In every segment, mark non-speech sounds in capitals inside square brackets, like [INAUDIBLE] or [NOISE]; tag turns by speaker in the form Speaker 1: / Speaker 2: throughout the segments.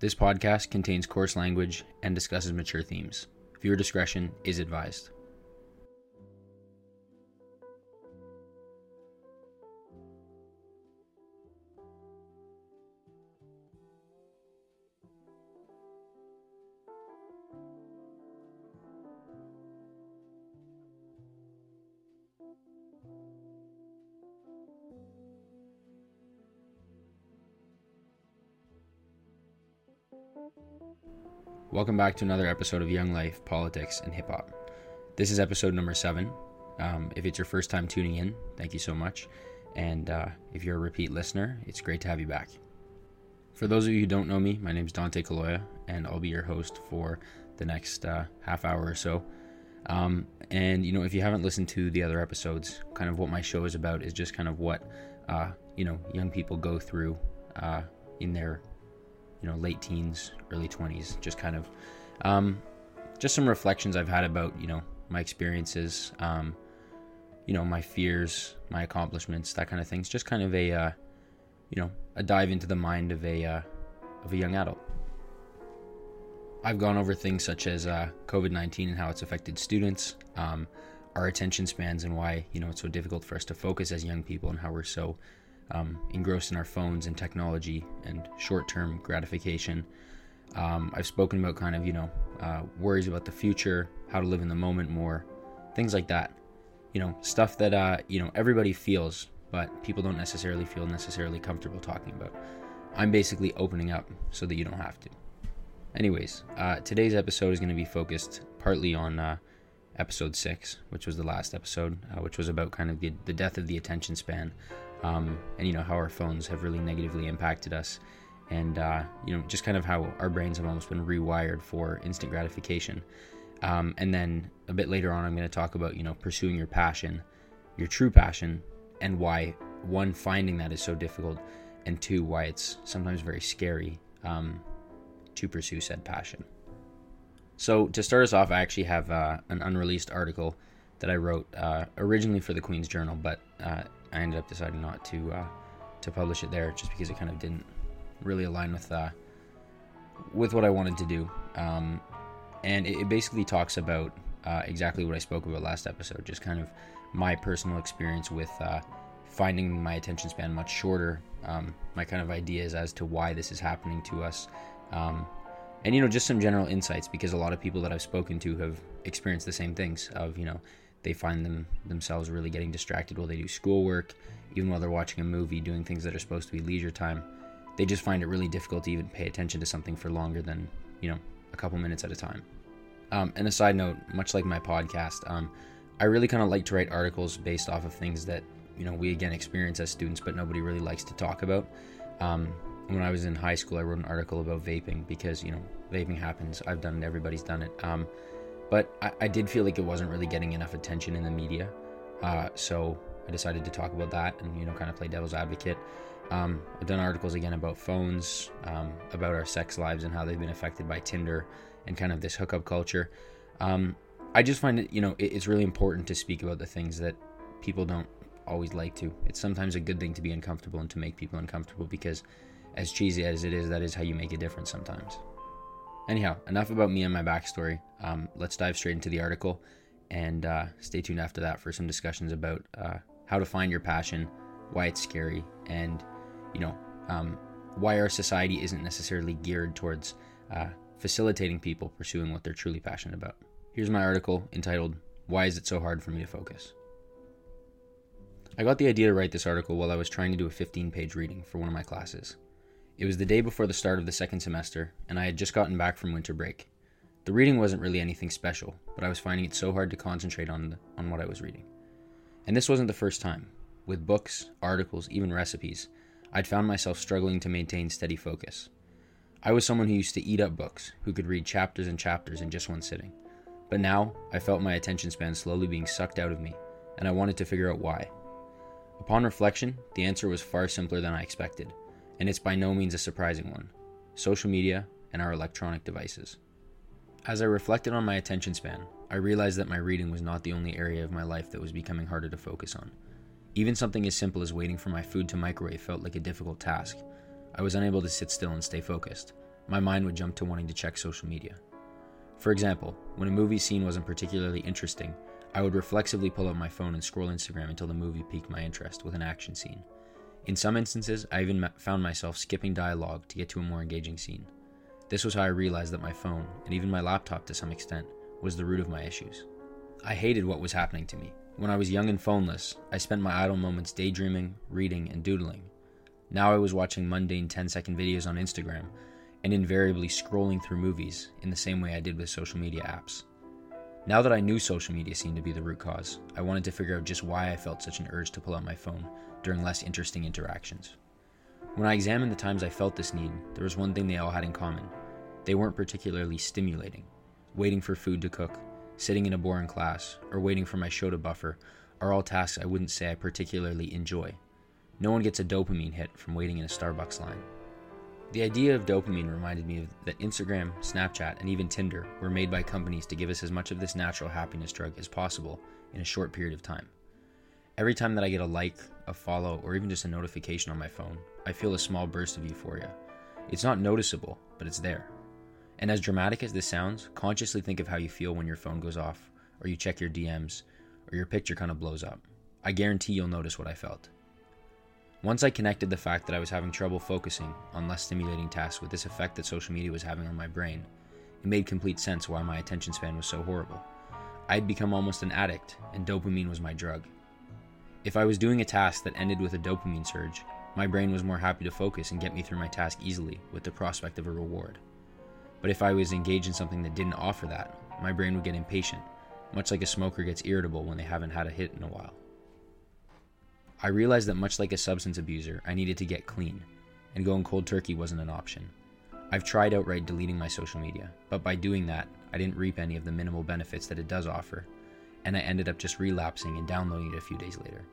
Speaker 1: This podcast contains coarse language and discusses mature themes. Viewer discretion is advised. Back to another episode of Young Life, Politics, and Hip Hop. This is episode number seven. Um, if it's your first time tuning in, thank you so much. And uh, if you're a repeat listener, it's great to have you back. For those of you who don't know me, my name is Dante Kaloya, and I'll be your host for the next uh, half hour or so. Um, and you know, if you haven't listened to the other episodes, kind of what my show is about is just kind of what uh, you know young people go through uh, in their you know late teens, early 20s, just kind of um, just some reflections I've had about you know my experiences, um, you know my fears, my accomplishments, that kind of things. Just kind of a uh, you know a dive into the mind of a uh, of a young adult. I've gone over things such as uh, COVID 19 and how it's affected students, um, our attention spans, and why you know it's so difficult for us to focus as young people, and how we're so um, engrossed in our phones and technology and short-term gratification. Um, I've spoken about kind of you know uh, worries about the future, how to live in the moment more, things like that. You know, stuff that uh, you know everybody feels, but people don't necessarily feel necessarily comfortable talking about. I'm basically opening up so that you don't have to. Anyways, uh, today's episode is going to be focused partly on uh, episode six, which was the last episode, uh, which was about kind of the, the death of the attention span, um, and you know how our phones have really negatively impacted us, and uh, you know just kind of how our brains have almost been rewired for instant gratification. Um, and then a bit later on, I'm going to talk about you know pursuing your passion, your true passion, and why one finding that is so difficult, and two why it's sometimes very scary. Um, to pursue said passion. So, to start us off, I actually have uh, an unreleased article that I wrote uh, originally for the Queen's Journal, but uh, I ended up deciding not to uh, to publish it there just because it kind of didn't really align with uh, with what I wanted to do. Um, and it, it, basically talks about uh, exactly what I spoke about last episode, just kind of my personal experience with finding my attention span much shorter, um, my kind of ideas as to why this is happening to us, um, and you know, just some general insights because a lot of people that I've spoken to have experienced the same things. Of you know, they find them themselves really getting distracted while they do schoolwork, even while they're watching a movie, doing things that are supposed to be leisure time. They just find it really difficult to even pay attention to something for longer than you know a couple minutes at a time. Um, and a side note, much like my podcast, um, I really kind of like to write articles based off of things that you know we again experience as students, but nobody really likes to talk about. Um, when I was in high school, I wrote an article about vaping because you know vaping happens. I've done it. Everybody's done it. But I, I, did feel like it wasn't really getting enough attention in the media, uh, so I decided to talk about that and you know kind of play devil's advocate. Um, I've done articles again about phones, um, about our sex lives and how they've been affected by Tinder and kind of this hookup culture. Um, I just find it, you know, it, it's really important to speak about the things that people don't always like to. It's sometimes a good thing to be uncomfortable and to make people uncomfortable because as cheesy as it is, that is how you make a difference sometimes. Anyhow, enough about me and my backstory. Um, let's dive straight into the article and uh, stay tuned after that for some discussions about uh, how to find your passion, why it's scary, and you know um, why our society isn't necessarily geared towards uh, facilitating people pursuing what they're truly passionate about. Here's my article entitled "Why Is It So Hard for Me to Focus." I got the idea to write this article while I was trying to do a 15-page reading for one of my classes. It was the day before the start of the second semester, and I had just gotten back from winter break. The reading wasn't really anything special, but I was finding it so hard to concentrate on, the, on what I was reading. And this wasn't the first time. With books, articles, even recipes, I'd found myself struggling to maintain steady focus. I was someone who used to eat up books, who could read chapters and chapters in just one sitting. But now, I felt my attention span slowly being sucked out of me, and I wanted to figure out why. Upon reflection, the answer was far simpler than I expected and it's by no means a surprising one social media and our electronic devices. As I reflected on my attention span, I realized that my reading was not the only area of my life that was becoming harder to focus on. Even something as simple as waiting for my food to microwave felt like a difficult task. I was unable to sit still and stay focused. my mind would jump to wanting to check social media. For example, when a movie scene wasn't particularly interesting, I would reflexively pull out my phone and scroll Instagram until the movie piqued my interest with an action scene. In some instances, I even found myself skipping dialogue to get to a more engaging scene. This was how I realized that my phone, and even my laptop to some extent, was the root of my issues. I hated what was happening to me. When I was young and phoneless, I spent my idle moments daydreaming, reading, and doodling. Now I was watching mundane 10 second videos on Instagram and invariably scrolling through movies in the same way I did with social media apps. Now that I knew social media seemed to be the root cause, I wanted to figure out just why I felt such an urge to pull out my phone during less interesting interactions. When I examined the times I felt this need, there was one thing they all had in common. They weren't particularly stimulating. Waiting for food to cook, sitting in a boring class, or waiting for my show to buffer are all tasks I wouldn't say I particularly enjoy. No one gets a dopamine hit from waiting in a Starbucks line. The idea of dopamine reminded me that Instagram, Snapchat, and even Tinder were made by companies to give us as much of this natural happiness drug as possible in a short period of time. Every time that I get a like, a follow, or even just a notification on my phone, I feel a small burst of euphoria. It's not noticeable, but it's there. And as dramatic as this sounds, consciously think of how you feel when your phone goes off, or you check your DMs, or your picture kind of blows up. I guarantee you'll notice what I felt. Once I connected the fact that I was having trouble focusing on less stimulating tasks with this effect that social media was having on my brain, it made complete sense why my attention span was so horrible. I had become almost an addict, and dopamine was my drug. If I was doing a task that ended with a dopamine surge, my brain was more happy to focus and get me through my task easily with the prospect of a reward. But if I was engaged in something that didn't offer that, my brain would get impatient, much like a smoker gets irritable when they haven't had a hit in a while. I realized that much like a substance abuser, I needed to get clean, and going cold turkey wasn't an option. I've tried outright deleting my social media, but by doing that, I didn't reap any of the minimal benefits that it does offer, and I ended up just relapsing and downloading it a few days later.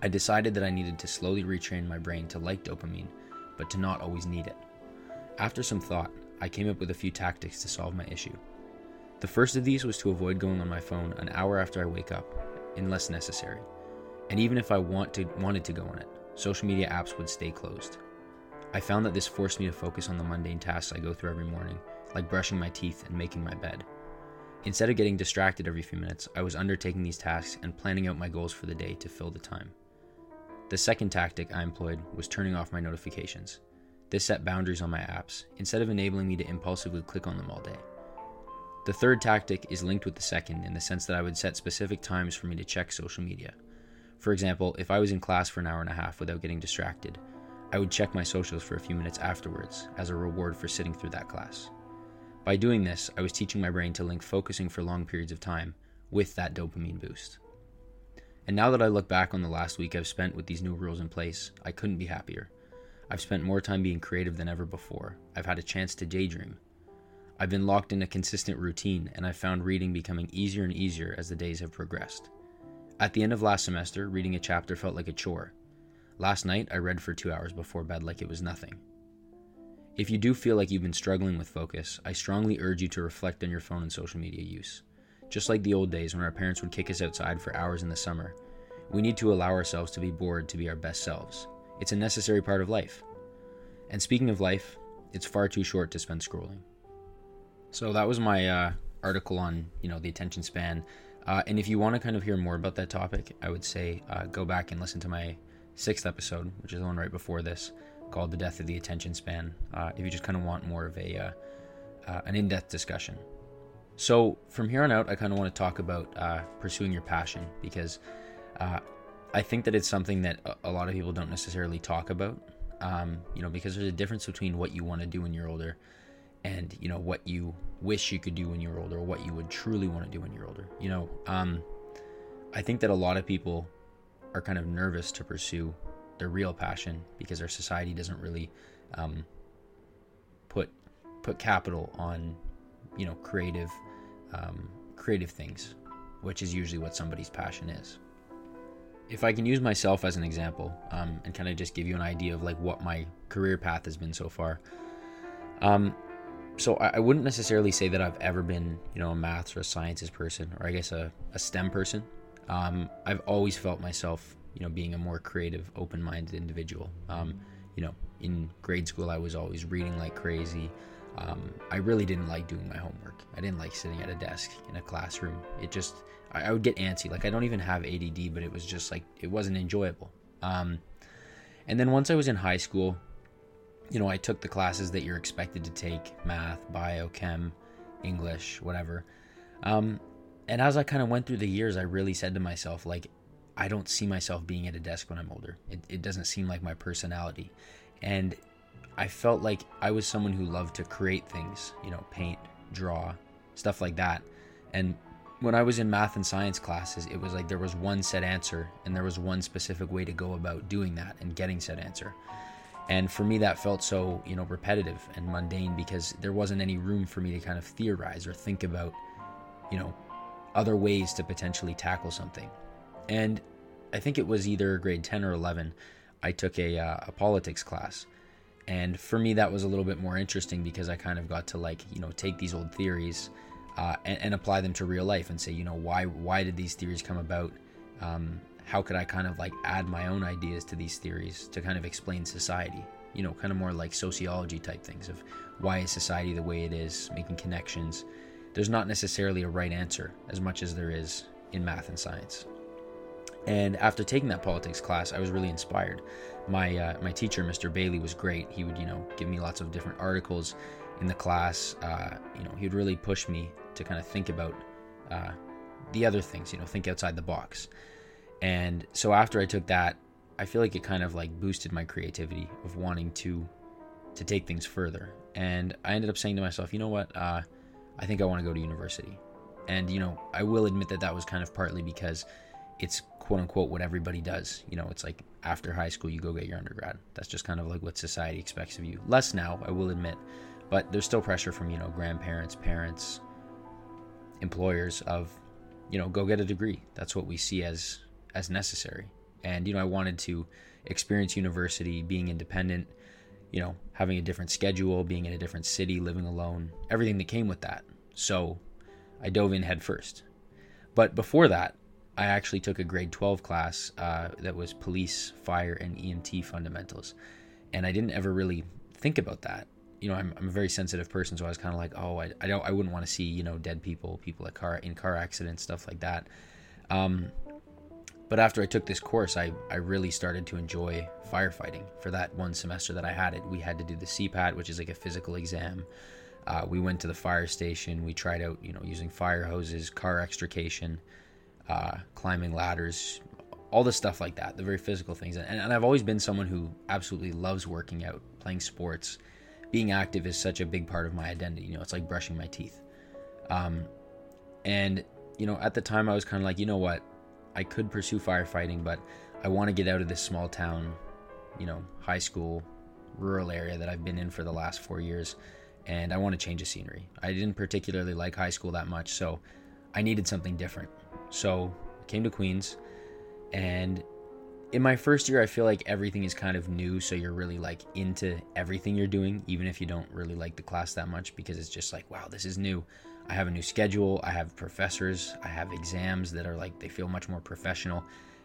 Speaker 1: I decided that I needed to slowly retrain my brain to like dopamine, but to not always need it. After some thought, I came up with a few tactics to solve my issue. The first of these was to avoid going on my phone an hour after I wake up, unless necessary. And even if I want to, wanted to go on it, social media apps would stay closed. I found that this forced me to focus on the mundane tasks I go through every morning, like brushing my teeth and making my bed. Instead of getting distracted every few minutes, I was undertaking these tasks and planning out my goals for the day to fill the time. The second tactic I employed was turning off my notifications. This set boundaries on my apps, instead of enabling me to impulsively click on them all day. The third tactic is linked with the second in the sense that I would set specific times for me to check social media. For example, if I was in class for an hour and a half without getting distracted, I would check my socials for a few minutes afterwards as a reward for sitting through that class. By doing this, I was teaching my brain to link focusing for long periods of time with that dopamine boost. And now that I look back on the last week I've spent with these new rules in place, I couldn't be happier. I've spent more time being creative than ever before. I've had a chance to daydream. I've been locked in a consistent routine, and I've found reading becoming easier and easier as the days have progressed. At the end of last semester, reading a chapter felt like a chore. Last night, I read for two hours before bed like it was nothing. If you do feel like you've been struggling with focus, I strongly urge you to reflect on your phone and social media use. Just like the old days when our parents would kick us outside for hours in the summer, we need to allow ourselves to be bored to be our best selves. It's a necessary part of life. And speaking of life, it's far too short to spend scrolling. So that was my uh, article on you know the attention span uh, and if you want to kind of hear more about that topic, I would say uh, go back and listen to my sixth episode, which is the one right before this, called "The Death of the Attention Span." Uh, if you just kind of want more of a uh, uh, an in-depth discussion. So from here on out, I kind of want to talk about pursuing your passion because I think that it's something that a lot of people don't necessarily talk about. Um, you know, because there's a difference between what you want to do when you're older and you know what you wish you could do when you're older or what you would truly want to do when you're older you know um, i think that a lot of people are kind of nervous to pursue their real passion because our society doesn't really um, put put capital on you know creative um, creative things which is usually what somebody's passion is if i can use myself as an example um, and kind of just give you an idea of like what my career path has been so far um, so I, I, wouldn't necessarily say that I've ever been, you know, a maths or a sciences person, or I guess a, a STEM person. Um, I've always felt myself, you know, being a more creative, open-minded individual. Um, you know, in grade school, I was always reading like crazy. Um, I really didn't like doing my homework. I didn't like sitting at a desk in a classroom. It just, I, I would get antsy. Like, I don't even have ADD, but it was just like, it wasn't enjoyable. Um, and then once I was in high school, you know, I took the classes that you're expected to take math, bio, chem, English, whatever. Um, and as I kind of went through the years, I really said to myself, like, I don't see myself being at a desk when I'm older. It, it doesn't seem like my personality. And I felt like I was someone who loved to create things, you know, paint, draw, stuff like that. And when I was in math and science classes, it was like there was one set answer and there was one specific way to go about doing that and getting said answer. And for me, that felt so, you know, repetitive and mundane because there wasn't any room for me to kind of theorize or think about, you know, other ways to potentially tackle something. And I think it was either grade 10 or 11, I took a, uh, a politics class. And for me, that was a little bit more interesting because I kind of got to like, you know, take these old theories uh, and, and, apply them to real life and say, you know, why why did these theories come about? Um, how could I kind of like add my own ideas to these theories to kind of explain society? You know, kind of more like sociology type things of why is society the way it is, making connections. There's not necessarily a right answer as much as there is in math and science. And after taking that politics class, I was really inspired. My uh, my teacher, Mr. Bailey, was great. He would you know give me lots of different articles in the class. Uh, you know, he would really push me to kind of think about uh, the other things. You know, think outside the box. And so after I took that, I feel like it kind of like boosted my creativity of wanting to to take things further. And I ended up saying to myself, you know what? Uh, I think I want to go to university. And you know, I will admit that that was kind of partly because it's quote unquote what everybody does. You know, it's like after high school you go get your undergrad. That's just kind of like what society expects of you. Less now, I will admit, but there's still pressure from you know grandparents, parents, employers of you know go get a degree. That's what we see as as necessary. And you know, I wanted to experience university, being independent, you know, having a different schedule, being in a different city, living alone, everything that came with that. So I dove in head first. But before that, I actually took a grade 12 class uh, that was police, fire, and EMT fundamentals. And I didn't ever really think about that. You know, I'm, I'm a very sensitive person, so I was kind of like, oh, I, I don't, I wouldn't want to see, you know, dead people, people at car in car accidents, stuff like that. Um, but after I took this course, I, I really started to enjoy firefighting. For that one semester that I had it, we had to do the CPAT, which is like a physical exam. Uh, we went to the fire station. We tried out, you know, using fire hoses, car extrication, uh, climbing ladders, all the stuff like that, the very physical things. And, and I've always been someone who absolutely loves working out, playing sports. Being active is such a big part of my identity. You know, it's like brushing my teeth. Um, and, you know, at the time I was kind of like, you know what? I could pursue firefighting, but I want to get out of this small town, you know, high school, rural area that I've been in for the last four years. And I want to change the scenery. I didn't particularly like high school that much, so I needed something different. So I came to Queens, and in my first year, I feel like everything is kind of new. So you're really like into everything you're doing, even if you don't really like the class that much, because it's just like, wow, this is new. I have a new schedule. I have professors. I have exams that are like, they feel much more professional.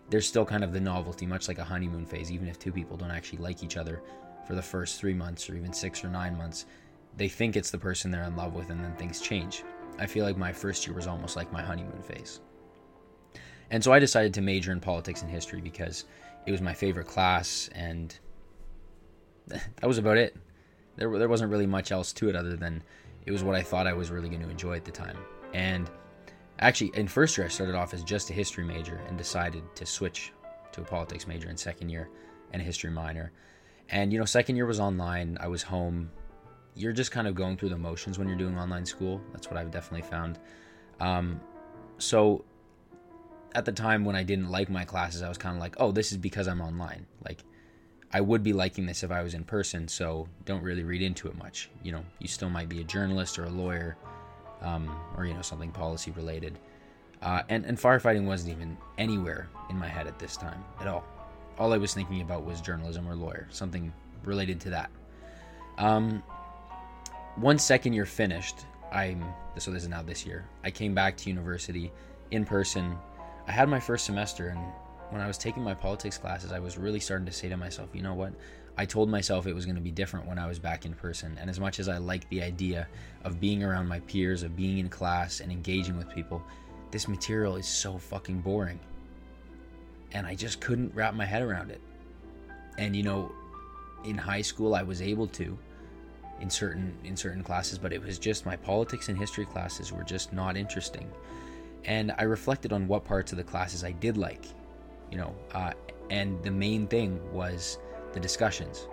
Speaker 1: There's still kind of the novelty, much like a honeymoon phase, even if two people don't actually like each other for the first three months or even six or nine months. They think it's the person they're in love with, and then things change. I feel like my first year was almost like my honeymoon phase. And so I decided to major in politics and history because it was my favorite class, and [LAUGHS] that was about it. There, there wasn't really much else to it other than it was what I thought I was really going to enjoy at the time. And actually, in first year, I started off as just a history major and decided to switch to a politics major in second year and a history minor. And, you know, second year was online. I was home. You're just kind of going through the motions when you're doing online school. That's what I've definitely found. Um, so at the time when I didn't like my classes, I was kind of like, oh, this is because I'm online. Like, I would be liking this if I was in person, so don't really read into it much. You know, you still might be a journalist or a lawyer, um, or you know something policy related. Uh, and and firefighting wasn't even anywhere in my head at this time at all. All I was thinking about was journalism or lawyer, something related to that. Um, once second year finished, I'm so this is now this year. I came back to university in person. I had my first semester and when I was taking my politics classes, I was really starting to say to myself, you know what? I told myself it was going to be different when I was back in person. And as much as I liked the idea of being around my peers, of being in class and engaging with people, this material is so fucking boring. And I just couldn't wrap my head around it. And you know, in high school I was able to in certain in certain classes, but it was just my politics and history classes were just not interesting. And I reflected on what parts of the classes I did like, you know, uh, and the main thing was the discussions.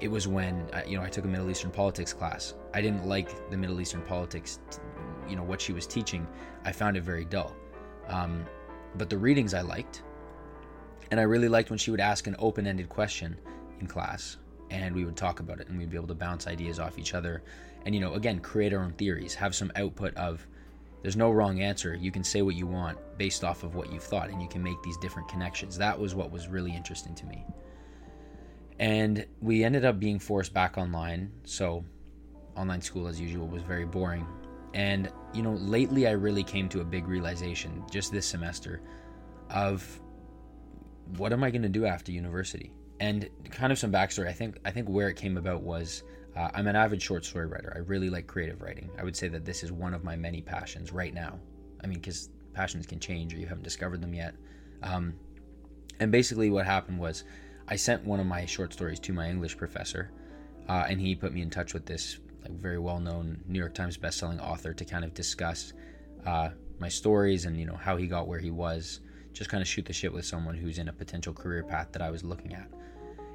Speaker 1: It was when uh, you know I took a Middle Eastern politics class. I didn't like the Middle Eastern politics, you know what she was teaching. I found it very dull. Um, but the readings I liked, and I really liked when she would ask an open-ended question in class, and we would talk about it, and we'd be able to bounce ideas off each other, and you know again create our own theories, have some output of. There's no wrong answer. You can say what you want based off of what you've thought, and you can make these different connections. That was what was really interesting to me. And we ended up being forced back online. So, online school, as usual, was very boring. And, you know, lately I really came to a big realization just this semester of what am I going to do after university? And kind of some backstory. I think I think where it came about was uh, I'm an avid short story writer. I really like creative writing. I would say that this is one of my many passions right now. I mean, because passions can change or you haven't discovered them yet. Um, and basically, what happened was I sent one of my short stories to my English professor, uh, and he put me in touch with this like very well-known New York Times best-selling author to kind of discuss uh, my stories and you know how he got where he was. Just kind of shoot the shit with someone who's in a potential career path that I was looking at,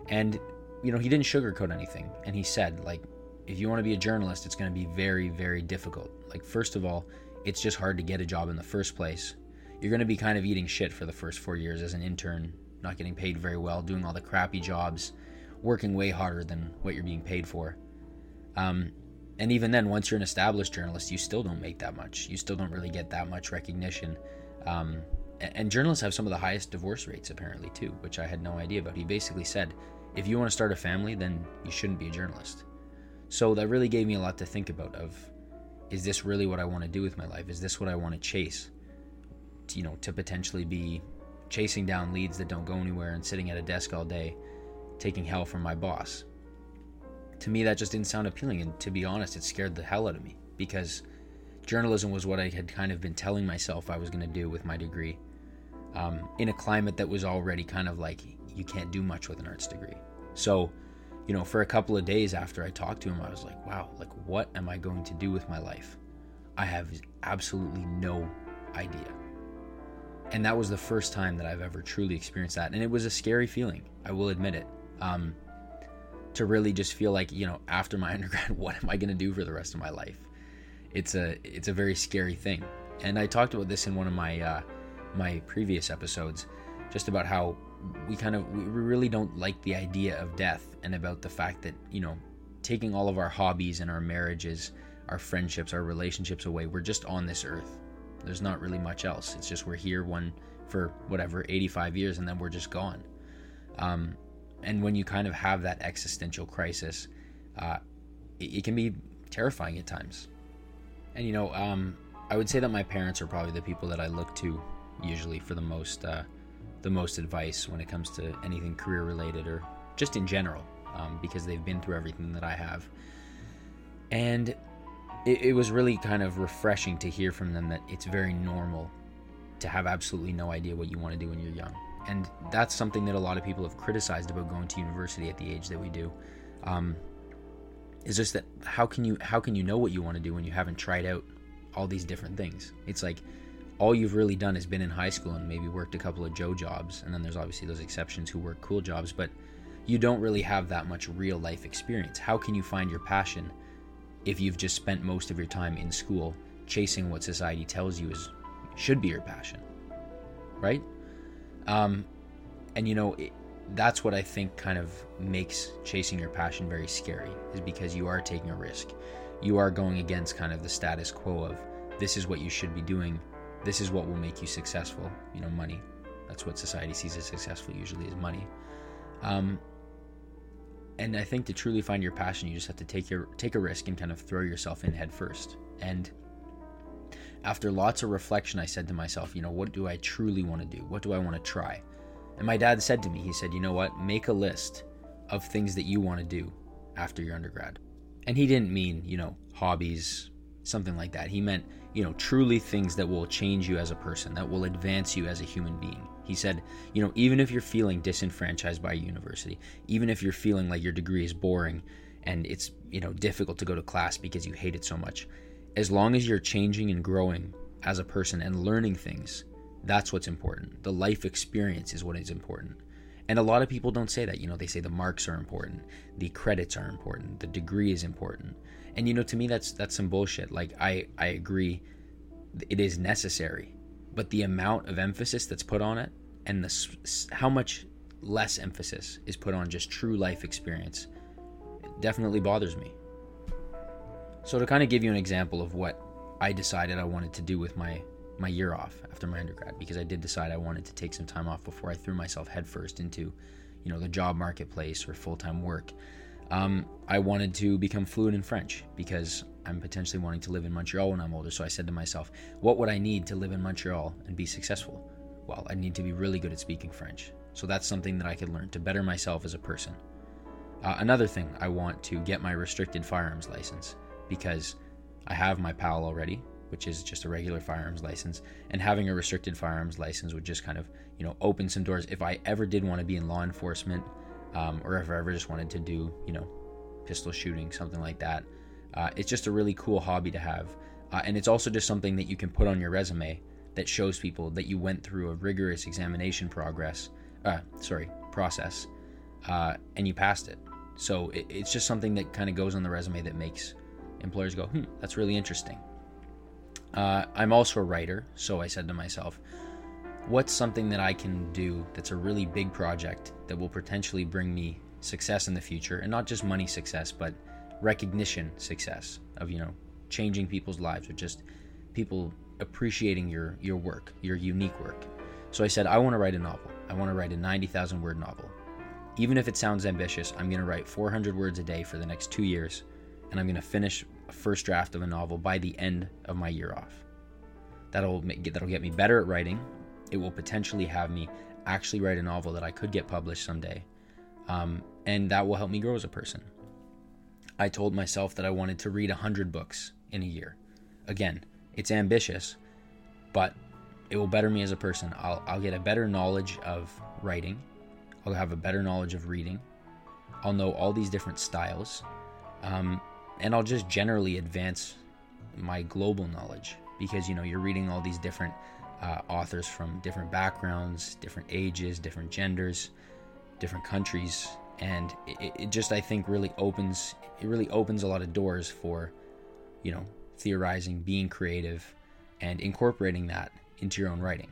Speaker 1: and you know he didn't sugarcoat anything, and he said like, if you want to be a journalist, it's going to be very very difficult. Like first of all, it's just hard to get a job in the first place. You're going to be kind of eating shit for the first four years as an intern not getting paid very well, doing all the crappy jobs, working way harder than what you're being paid for. Um, and even then, once you're an established journalist, you still don't make that much. You still don't really get that much recognition. Um, and, and journalists have some of the highest divorce rates, apparently, too, which I had no idea about. He basically said, if you want to start a family, then you shouldn't be a journalist. So that really gave me a lot to think about of is this really what I want to do with my life? Is this what I want to chase? You know, to potentially be chasing down leads that don't go anywhere and sitting at a desk all day taking hell from my boss. To me, that just didn't sound appealing, and to be honest, it scared the hell out of me because journalism was what I had kind of been telling myself I was going to do with my degree um, in a climate that was already kind of like you can't do much with an arts degree. So, you know, for a couple of days after I talked to him, I was like, wow, like what am I going to do with my life? I have absolutely no idea. And that was the first time that I've ever truly experienced that. And it was a scary feeling, I will admit it. Um, to really just feel like, you know, after my [LAUGHS] undergrad, what am I going to do for the rest of my life? It's a it's a very scary thing. And I talked about this in one of my uh, my previous episodes, just about how we kind of we really don't like the idea of death and about the fact that you know taking all of our hobbies and our marriages our friendships our relationships away we're just on this earth there's not really much else. It's just we're here one for whatever 85 years and then we're just gone. Um, and when you kind of have that existential crisis, uh, it, it, can be terrifying at times. And you know, um, I would say that my parents are probably the people that I look to usually for the most uh, the most advice when it comes to anything career related or just in general, um, because they've been through everything that I have. And it, it was really kind of refreshing to hear from them that it's very normal to have absolutely no idea what you want to do when you're young. And that's something that a lot of people have criticized about going to university at the age that we do. Um, is just that how can you how can you know what you want to do when you haven't tried out all these different things? It's like all you've really done is been in high school and maybe worked a couple of Joe jobs, and then there's obviously those exceptions who work cool jobs, but you don't really have that much real life experience. How can you find your passion if you've just spent most of your time in school chasing what society tells you is should be your passion right um, and you know it, that's what i think kind of makes chasing your passion very scary is because you are taking a risk you are going against kind of the status quo of this is what you should be doing this is what will make you successful you know money that's what society sees as successful usually is money um, and I think to truly find your passion, you just have to take your take a risk and kind of throw yourself in head first. And after lots of reflection, I said to myself, you know, what do I truly want to do? What do I want to try? And my dad said to me, he said, you know what? Make a list of things that you want to do after your undergrad. And he didn't mean, you know, hobbies, something like that. He meant, you know, truly things that will change you as a person, that will advance you as a human being. He said, you know, even if you're feeling disenfranchised by university, even if you're feeling like your degree is boring and it's, you know, difficult to go to class because you hate it so much, as long as you're changing and growing as a person and learning things, that's what's important. The life experience is what is important. And a lot of people don't say that. You know, they say the marks are important, the credits are important, the degree is important. And you know, to me that's that's some bullshit. Like I I agree it is necessary, but the amount of emphasis that's put on it and the how much less emphasis is put on just true life experience definitely bothers me. So to kind of give you an example of what I decided I wanted to do with my my year off after my undergrad because I did decide I wanted to take some time off before I threw myself headfirst into, you know, the job marketplace or full-time work. Um, I wanted to become fluent in French because I'm potentially wanting to live in Montreal when I'm older. So I said to myself, what would I need to live in Montreal and be successful? Well, I need to be really good at speaking French. So that's something that I could learn to better myself as a person. Uh, another thing, I want to get my restricted firearms license because I have my PAL already, which is just a regular firearms license, and having a restricted firearms license would just kind of, you know, open some doors. If I ever did want to be in law enforcement, um, or if I ever just wanted to do, you know, pistol shooting, something like that, uh, it's just a really cool hobby to have, uh, and it's also just something that you can put on your resume that shows people that you went through a rigorous examination progress, uh, sorry, process, uh, and you passed it. So it, it's just something that kind of goes on the resume that makes employers go, hmm, that's really interesting. Uh, I'm also a writer, so I said to myself, what's something that I can do that's a really big project that will potentially bring me success in the future, and not just money success, but recognition success of you know changing people's lives or just people appreciating your your work, your unique work. So I said I want to write a novel. I want to write a 90,000 word novel. Even if it sounds ambitious, I'm going to write 400 words a day for the next 2 years and I'm going to finish a first draft of a novel by the end of my year off. That'll make, that'll get me better at writing. It will potentially have me actually write a novel that I could get published someday, um, and that will help me grow as a person. I told myself that I wanted to read 100 books in a year. Again, it's ambitious, but it will better me as a person. I'll, I'll get a better knowledge of writing, I'll have a better knowledge of reading, I'll know all these different styles, um, and I'll just generally advance my global knowledge because you know you're reading all these different uh, authors from different backgrounds, different ages, different genders, different countries, and it, it just I think really opens it really opens a lot of doors for you know theorizing, being creative, and incorporating that into your own writing.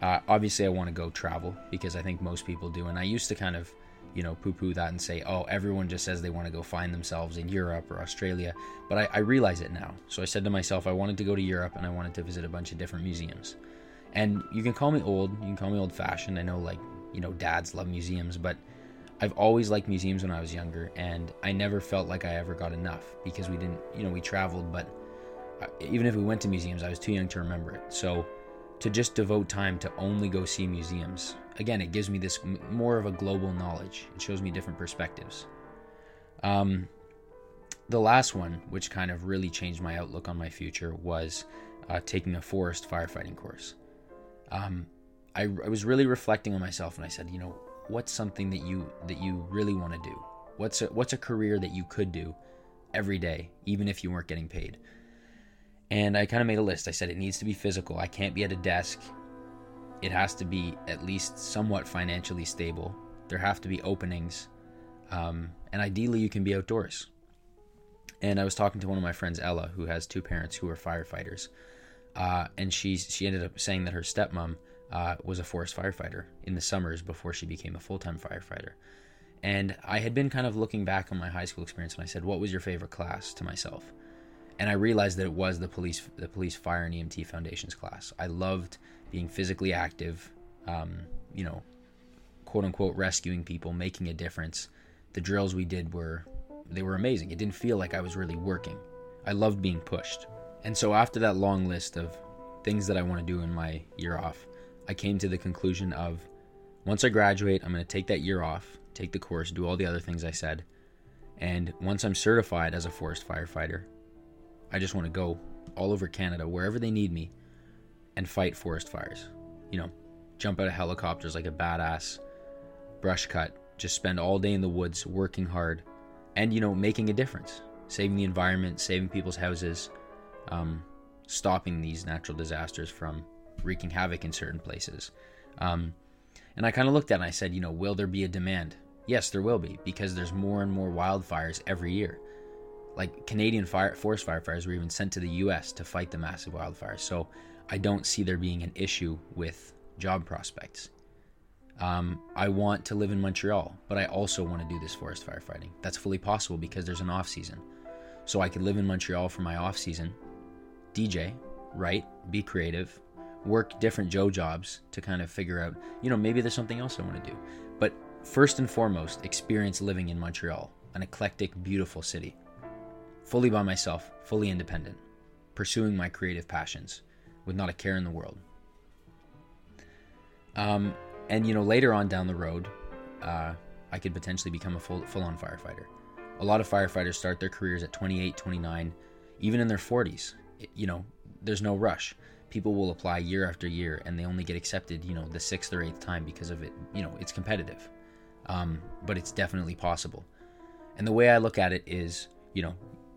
Speaker 1: Uh, obviously, I want to go travel because I think most people do, and I used to kind of you know, poo poo that and say, oh, everyone just says they want to go find themselves in Europe or Australia. But I, I, realize it now. So I said to myself, I wanted to go to Europe and I wanted to visit a bunch of different museums. And you can call me old, you can call me old fashioned. I know, like, you know, dads love museums, but I've always liked museums when I was younger. And I never felt like I ever got enough because we didn't, you know, we traveled, but uh, even if we went to museums, I was too young to remember it. So to just devote time to only go see museums again, it gives me this more of a global knowledge. It shows me different perspectives. Um, the last one, which kind of really changed my outlook on my future, was uh, taking a forest firefighting course. Um, I, I was really reflecting on myself, and I said, you know, what's something that you that you really want to do? What's a, what's a career that you could do every day, even if you weren't getting paid? And I kind of made a list. I said it needs to be physical. I can't be at a desk it has to be at least somewhat financially stable. There have to be openings, um, and ideally, you can be outdoors. And I was talking to one of my friends, Ella, who has two parents who are firefighters, uh, and she she ended up saying that her stepmom uh, was a forest firefighter in the summers before she became a full time firefighter. And I had been kind of looking back on my high school experience, and I said, "What was your favorite class?" to myself, and I realized that it was the police the police fire and EMT foundations class. I loved being physically active, um, you know, quote unquote rescuing people, making a difference. The drills we did were they were amazing. It didn't feel like I was really working. I loved being pushed. And so after that long list of things that I want to do in my year off, I came to the conclusion of once I graduate, I'm going to take that year off, take the course, do all the other things I said. And once I'm certified as a forest firefighter, I just want to go all over Canada, wherever they need me, and fight forest fires. You know, jump out of helicopters like a badass, brush cut, just spend all day in the woods working hard, and, you know, making a difference, saving the environment, saving people's houses, um, stopping these natural disasters from wreaking havoc in certain places. Um, and I kind of looked at it and I said, you know, will there be a demand? Yes, there will be because there's more and more wildfires every year. Like Canadian fire, forest firefighters were even sent to the U.S. to fight the massive wildfires. So I don't see there being an issue with job prospects. Um, I want to live in Montreal, but I also want to do this forest firefighting. That's fully possible because there's an off season. So I could live in Montreal for my off season, DJ, write, be creative, work different Joe jobs to kind of figure out, you know, maybe there's something else I want to do. But first and foremost, experience living in Montreal, an eclectic, beautiful city. Fully by myself, fully independent, pursuing my creative passions with not a care in the world. Um, and, you know, later on down the road, uh, I could potentially become a full, full-on firefighter. A lot of firefighters start their careers at 28, 29, even in their 40s. It, you know, there's no rush people will apply year after year and they only get accepted, you know, the sixth or eighth time because of it. You know, it's competitive, um, but it's definitely possible. And the way I look at it is, you know,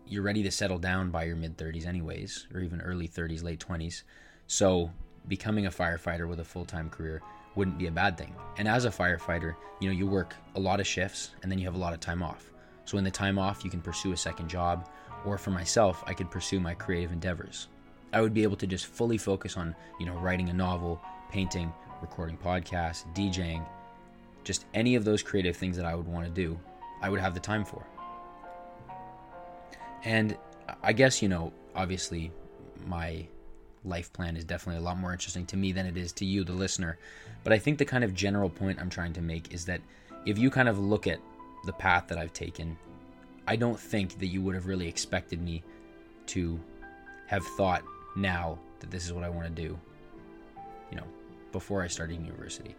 Speaker 1: you're ready to settle down by your mid 30s, anyways, or even early 30s, late 20s. So becoming a firefighter with a full time career wouldn't be a bad thing. And as a firefighter, you know, you work a lot of shifts and then you have a lot of time off. So in the time off, you can pursue a second job, or for myself, I could pursue my creative endeavors. I would be able to just fully focus on, you know, writing a novel, painting, recording podcasts, DJing, just any of those creative things that I would want to do, I would have the time for. And I guess, you know, obviously my life plan is definitely a lot more interesting to me than it is to you, the listener. But I think the kind of general point I'm trying to make is that if you kind of look at the path that I've taken, I don't think that you would have really expected me to have thought now that this is what I want to do, you know, before I started university.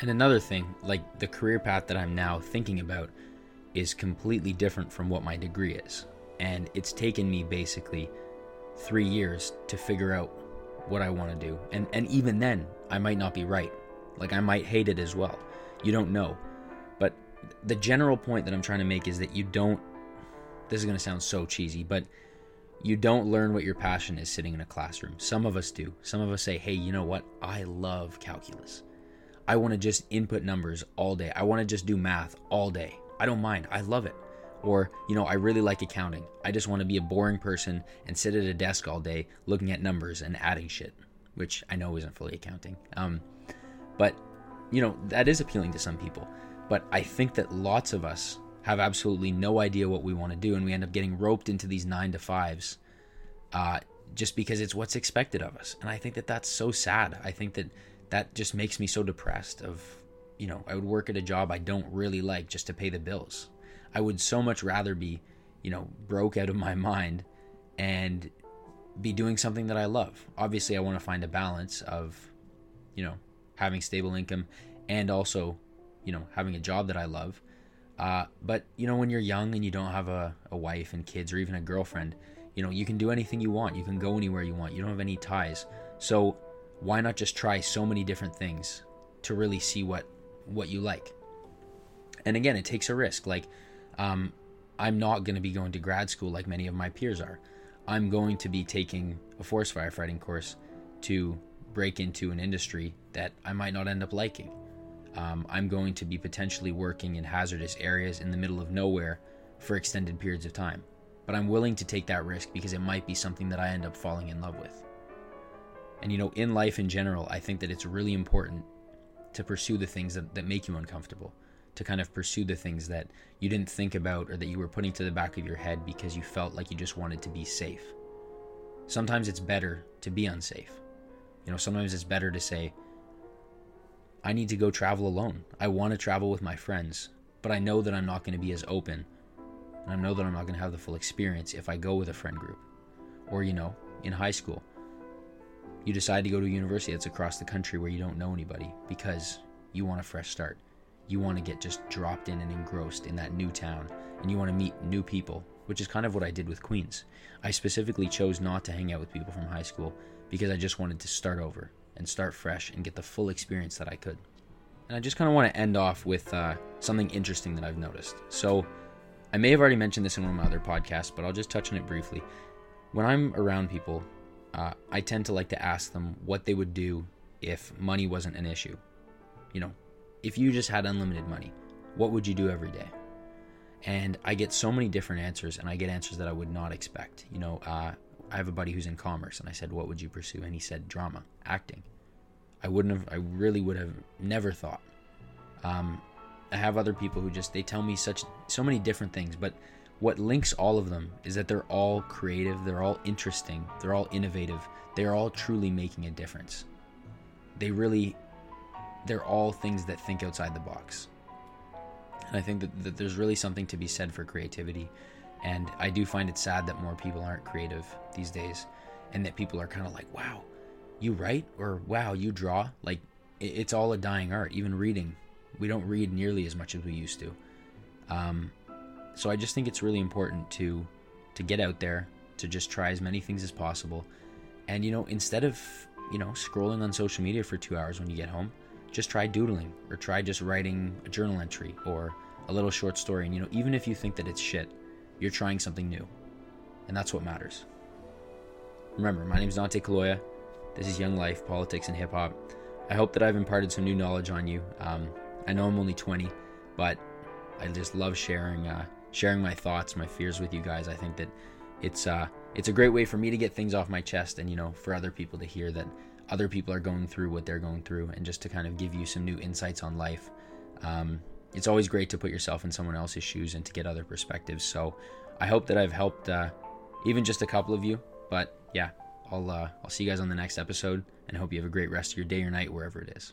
Speaker 1: And another thing, like the career path that I'm now thinking about is completely different from what my degree is. And it's taken me basically three years to figure out what I want to do. And, and even then, I might not be right. Like, I might hate it as well. You don't know. But the general point that I'm trying to make is that you don't. This is going to sound so cheesy, but you don't learn what your passion is sitting in a classroom. Some of us do. Some of us say, hey, you know what? I love calculus. I want to just input numbers all day. I want to just do math all day. I don't mind. I love it. Or, you know, I really like accounting. I just want to be a boring person and sit at a desk all day looking at numbers and adding shit, which I know isn't fully accounting. Um, but, you know, that is appealing to some people. But I think that lots of us have absolutely no idea what we want to do, and we end up getting roped into these nine to fives uh, just because it's what's expected of us. And I think that that's so sad. I think that that just makes me so depressed. Of you know, I would work at a job I don't really like just to pay the bills. I would so much rather be, you know, broke out of my mind and be doing something that I love. Obviously, I want to find a balance of, you know, having stable income and also, you know, having a job that I love. Uh, but you know, when you're young and you don't have a, a wife and kids or even a girlfriend, you know, you can do anything you want. You can go anywhere you want. You don't have any ties. So why not just try so many different things to really see what what you like? And again, it takes a risk. Like, um, I'm not going to be going to grad school like many of my peers are. I'm going to be taking a forest firefighting course to break into an industry that I might not end up liking um, I'm going to be potentially working in hazardous areas in the middle of nowhere for extended periods of time. But I'm willing to take that risk because it might be something that I end up falling in love with. And you know, in life in general, I think that it's really important to pursue the things that, that make you uncomfortable, to kind of pursue the things that you didn't think about or that you were putting to the back of your head because you felt like you just wanted to be safe. Sometimes it's better to be unsafe. You know, sometimes it's better to say, I need to go travel alone. I want to travel with my friends, but I know that I'm not going to be as open. And I know that I'm not going to have the full experience if I go with a friend group. Or, you know, in high school, you decide to go to a university that's across the country where you don't know anybody because you want a fresh start. You want to get just dropped in and engrossed in that new town, and you want to meet new people, which is kind of what I did with Queens. I specifically chose not to hang out with people from high school because I just wanted to start over and start fresh and get the full experience that I could. And I just kind of want to end off with uh, something interesting that I've noticed. So, I may have already mentioned this in one of my other podcasts, but I'll just touch on it briefly. When I'm around people, uh, I tend to like to ask them what they would do if money wasn't an issue. You know, if you just had unlimited money, what would you do every day? And I get so many different answers, and I get answers that I would not expect. You know, uh, I have a buddy who's in commerce, and I said, "What would you pursue?" And he said, "Drama, acting." I wouldn't have. I really would have never thought. Um, I have other people who just they tell me such so many different things, but what links all of them is that they're all creative, they're all interesting, they're all innovative, they're all truly making a difference. They really they're all things that think outside the box. And I think that, that there's really something to be said for creativity. And I do find it sad that more people aren't creative these days and that people are kind of like, wow, you write or wow, you draw. Like it's all a dying art, even reading. We don't read nearly as much as we used to. Um, so I just think it's really important to to get out there, to just try as many things as possible. And you know, instead of, you know, scrolling on social media for 2 hours when you get home, just try doodling or try just writing a journal entry or a little short story. And you know, even if you think that it's shit, you're trying something new. And that's what matters. Remember, my name is Dante Kaloya. This is Young Life, Politics, and Hip Hop. I hope that I've imparted some new knowledge on you. Um, I know I'm only 20, but I just love sharing uh, sharing my thoughts, my fears with you guys. I think that it's uh, it's a great way for me to get things off my chest, and you know, for other people to hear that other people are going through what they're going through, and just to kind of give you some new insights on life. Um, it's always great to put yourself in someone else's shoes and to get other perspectives. So I hope that I've helped uh, even just a couple of you. But yeah, I'll uh, I'll see you guys on the next episode, and hope you have a great rest of your day or night wherever it is.